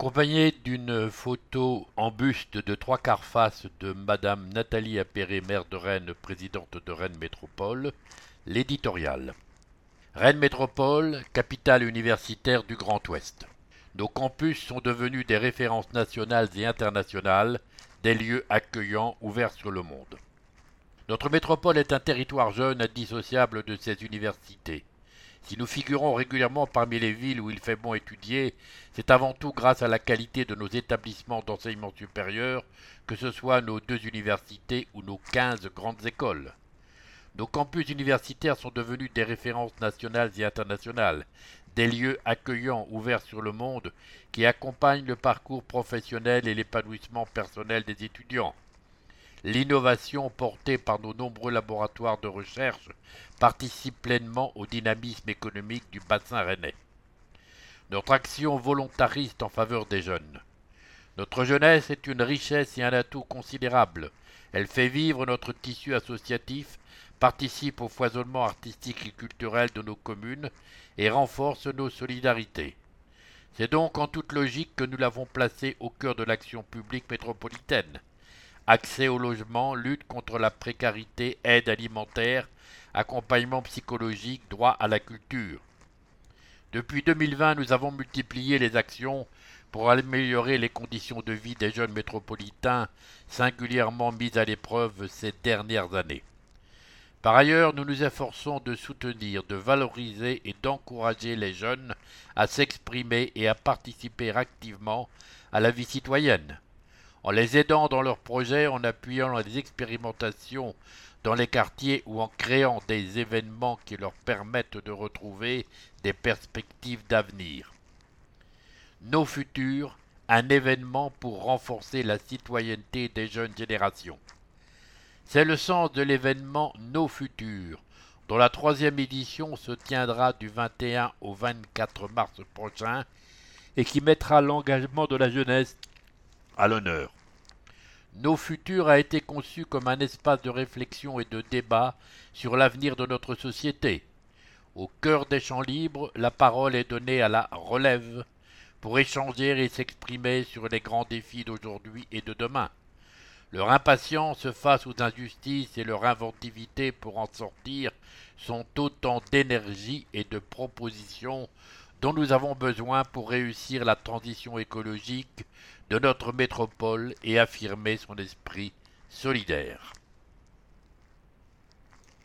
Accompagné d'une photo en buste de trois quarts face de Madame Nathalie Appéré, maire de Rennes, présidente de Rennes Métropole, l'éditorial. Rennes Métropole, capitale universitaire du Grand Ouest. Nos campus sont devenus des références nationales et internationales, des lieux accueillants ouverts sur le monde. Notre métropole est un territoire jeune indissociable de ses universités. Si nous figurons régulièrement parmi les villes où il fait bon étudier, c'est avant tout grâce à la qualité de nos établissements d'enseignement supérieur, que ce soit nos deux universités ou nos quinze grandes écoles. Nos campus universitaires sont devenus des références nationales et internationales, des lieux accueillants ouverts sur le monde qui accompagnent le parcours professionnel et l'épanouissement personnel des étudiants. L'innovation portée par nos nombreux laboratoires de recherche participe pleinement au dynamisme économique du bassin rennais. Notre action volontariste en faveur des jeunes. Notre jeunesse est une richesse et un atout considérable. Elle fait vivre notre tissu associatif, participe au foisonnement artistique et culturel de nos communes et renforce nos solidarités. C'est donc en toute logique que nous l'avons placée au cœur de l'action publique métropolitaine accès au logement, lutte contre la précarité, aide alimentaire, accompagnement psychologique, droit à la culture. Depuis 2020, nous avons multiplié les actions pour améliorer les conditions de vie des jeunes métropolitains, singulièrement mises à l'épreuve ces dernières années. Par ailleurs, nous nous efforçons de soutenir, de valoriser et d'encourager les jeunes à s'exprimer et à participer activement à la vie citoyenne en les aidant dans leurs projets, en appuyant les expérimentations dans les quartiers ou en créant des événements qui leur permettent de retrouver des perspectives d'avenir. Nos futurs, un événement pour renforcer la citoyenneté des jeunes générations. C'est le sens de l'événement Nos futurs, dont la troisième édition se tiendra du 21 au 24 mars prochain et qui mettra l'engagement de la jeunesse à l'honneur. Nos futurs a été conçu comme un espace de réflexion et de débat sur l'avenir de notre société. Au cœur des champs libres, la parole est donnée à la relève pour échanger et s'exprimer sur les grands défis d'aujourd'hui et de demain. Leur impatience face aux injustices et leur inventivité pour en sortir sont autant d'énergie et de propositions dont nous avons besoin pour réussir la transition écologique de notre métropole et affirmer son esprit solidaire.